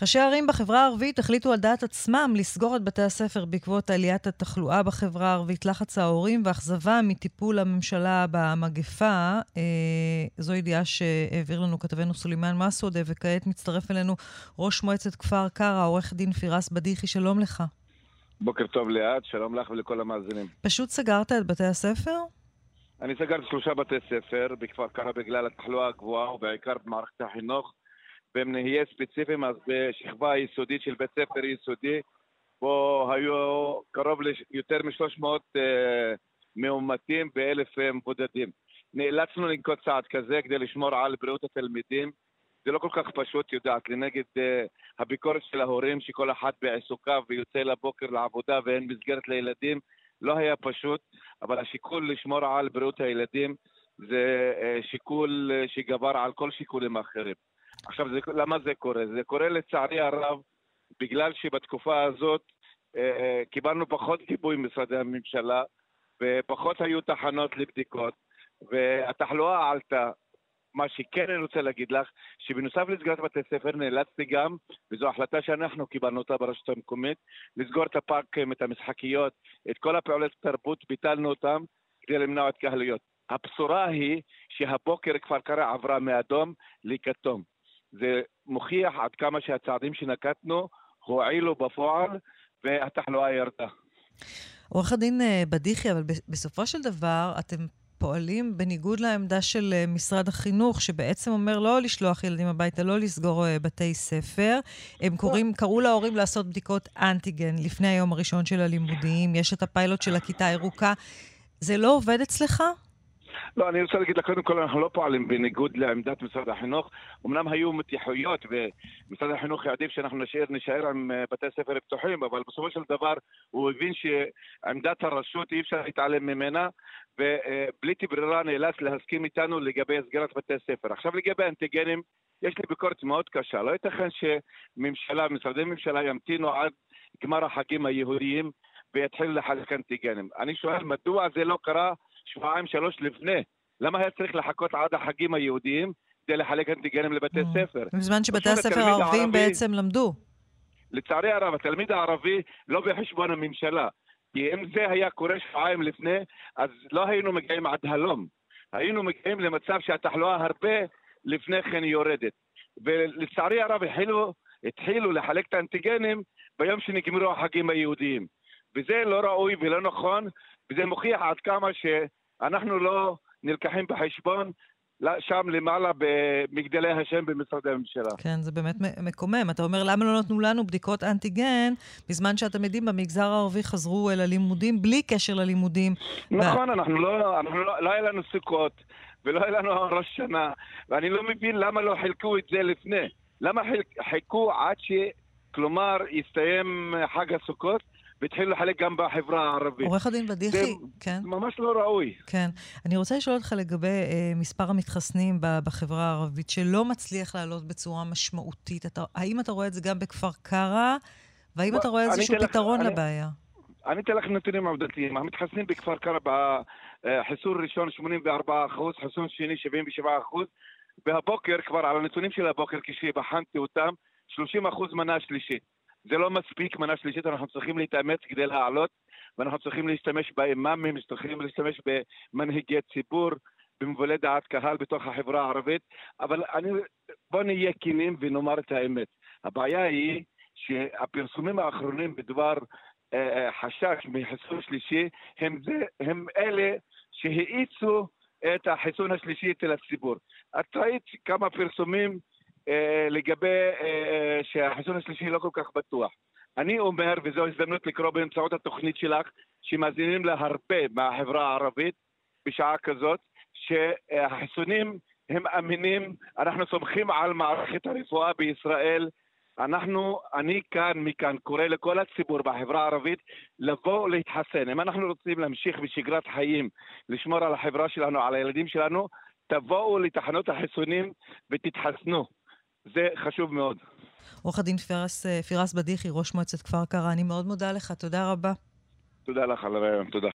ראשי ערים בחברה הערבית החליטו על דעת עצמם לסגור את בתי הספר בעקבות עליית התחלואה בחברה הערבית, לחץ ההורים ואכזבה מטיפול הממשלה במגפה. אה, זו ידיעה שהעביר לנו כתבנו סולימאן מסעודה, וכעת מצטרף אלינו ראש מועצת כפר קרא, עורך דין פירס בדיחי, שלום לך. בוקר טוב ליאת, שלום לך ולכל המאזינים. פשוט סגרת את בתי הספר? אני סגרתי שלושה בתי ספר בכפר קרא בגלל התחלואה הגבוהה ובעיקר במערכת החינוך. ואם נהיה ספציפיים, אז בשכבה היסודית של בית ספר יסודי, בו היו קרוב ליותר מ-300 uh, מאומתים באלף uh, מבודדים. נאלצנו לנקוט צעד כזה כדי לשמור על בריאות התלמידים. זה לא כל כך פשוט, יודעת, לנגד uh, הביקורת של ההורים, שכל אחד בעיסוקיו ויוצא לבוקר לעבודה ואין מסגרת לילדים, לא היה פשוט, אבל השיקול לשמור על בריאות הילדים זה uh, שיקול uh, שגבר על כל שיקולים אחרים. עכשיו, זה, למה זה קורה? זה קורה לצערי הרב בגלל שבתקופה הזאת אה, אה, קיבלנו פחות גיבוי ממשרדי הממשלה ופחות היו תחנות לבדיקות והתחלואה עלתה. מה שכן אני רוצה להגיד לך, שבנוסף לסגירת בתי ספר נאלצתי גם, וזו החלטה שאנחנו קיבלנו אותה ברשות המקומית, לסגור את הפארקים, את המשחקיות, את כל הפעולות תרבות, ביטלנו אותם כדי למנוע התקהלויות. הבשורה היא שהבוקר כפר קרע עברה מאדום לכתום. זה מוכיח עד כמה שהצעדים שנקטנו הועילו בפועל והתחלואה ירדה. עורך הדין אה, בדיחי, אבל בסופו של דבר אתם פועלים בניגוד לעמדה של אה, משרד החינוך, שבעצם אומר לא לשלוח ילדים הביתה, לא לסגור אה, בתי ספר. הם קוראים, קראו להורים לעשות בדיקות אנטיגן לפני היום הראשון של הלימודים. יש את הפיילוט של הכיתה הירוקה. זה לא עובד אצלך? לא, אני רוצה להגיד לך, קודם כל אנחנו לא פועלים בניגוד לעמדת משרד החינוך. אמנם היו מתיחויות ומשרד החינוך העדיף שאנחנו נשאר, נשאר עם אה, בתי ספר פתוחים, אבל בסופו של דבר הוא הבין שעמדת הרשות אי אפשר להתעלם ממנה, ובלי ברירה נאלץ להסכים איתנו לגבי סגירת בתי ספר. עכשיו לגבי אנטיגנים, יש לי ביקורת מאוד קשה. לא ייתכן שממשלה, משרדי ממשלה ימתינו עד גמר החגים היהודיים ויתחילו לחלק אנטיגנים. אני שואל, מדוע זה לא קרה שבועיים, שלוש לפני. למה היה צריך לחכות עד החגים היהודיים כדי לחלק אנטיגנים לבתי mm. ספר? בזמן שבתי הספר הערביים בעצם למדו. לצערי הרב, התלמיד הערבי לא בחשבון הממשלה. כי אם זה היה קורה שבועיים לפני, אז לא היינו מגיעים עד הלום. היינו מגיעים למצב שהתחלואה הרבה לפני כן יורדת. ולצערי הרב התחילו, התחילו לחלק את האנטיגנים ביום שנגמרו החגים היהודיים. וזה לא ראוי ולא נכון, וזה מוכיח עד כמה שאנחנו לא נלקחים בחשבון שם למעלה במגדלי השם במשרדי הממשלה. כן, זה באמת מקומם. אתה אומר, למה לא נתנו לנו בדיקות אנטיגן, בזמן שהתלמידים במגזר הערבי חזרו אל הלימודים בלי קשר ללימודים? נכון, ו... אנחנו לא, אנחנו לא, לא היה לנו סוכות, ולא היה לנו ראש שנה, ואני לא מבין למה לא חילקו את זה לפני. למה חיכו עד ש... כלומר, יסתיים חג הסוכות, והתחילו לחלק גם בחברה הערבית. עורך הדין בדיחי, זה כן. זה ממש לא ראוי. כן. אני רוצה לשאול אותך לגבי אה, מספר המתחסנים בחברה הערבית, שלא מצליח לעלות בצורה משמעותית. אתה, האם אתה רואה את זה גם בכפר קרא, והאם אתה רואה איזשהו פתרון לך, לבעיה? אני אתן לך נתונים עובדתיים. המתחסנים בכפר קרא בחיסון ראשון 84 אחוז, חיסון שני 77 אחוז, והבוקר, כבר על הנתונים של הבוקר, כשבחנתי אותם, 30 אחוז מנה שלישית. זה לא מספיק, מנה שלישית, אנחנו צריכים להתאמץ כדי לעלות, ואנחנו צריכים להשתמש באימאמים, צריכים להשתמש במנהיגי ציבור, במבולי דעת קהל בתוך החברה הערבית, אבל אני, בוא נהיה כנים ונאמר את האמת. הבעיה היא שהפרסומים האחרונים בדבר אה, אה חשש מחיסון שלישי הם, זה, הם אלה שהאיצו את החיסון השלישי אצל הציבור. את ראית כמה פרסומים לגבי אה, אה, שהחיסון השלישי לא כל כך בטוח. אני אומר, וזו הזדמנות לקרוא באמצעות התוכנית שלך, שמאזינים לה הרבה מהחברה הערבית בשעה כזאת, שהחיסונים הם אמינים, אנחנו סומכים על מערכת הרפואה בישראל. אנחנו, אני כאן, מכאן, קורא לכל הציבור בחברה הערבית לבוא להתחסן. אם אנחנו רוצים להמשיך בשגרת חיים, לשמור על החברה שלנו, על הילדים שלנו, תבואו לתחנות החיסונים ותתחסנו. זה חשוב מאוד. עורך הדין פירס, פירס בדיחי, ראש מועצת כפר קרא, אני מאוד מודה לך, תודה רבה. תודה לך על הרעיון, תודה.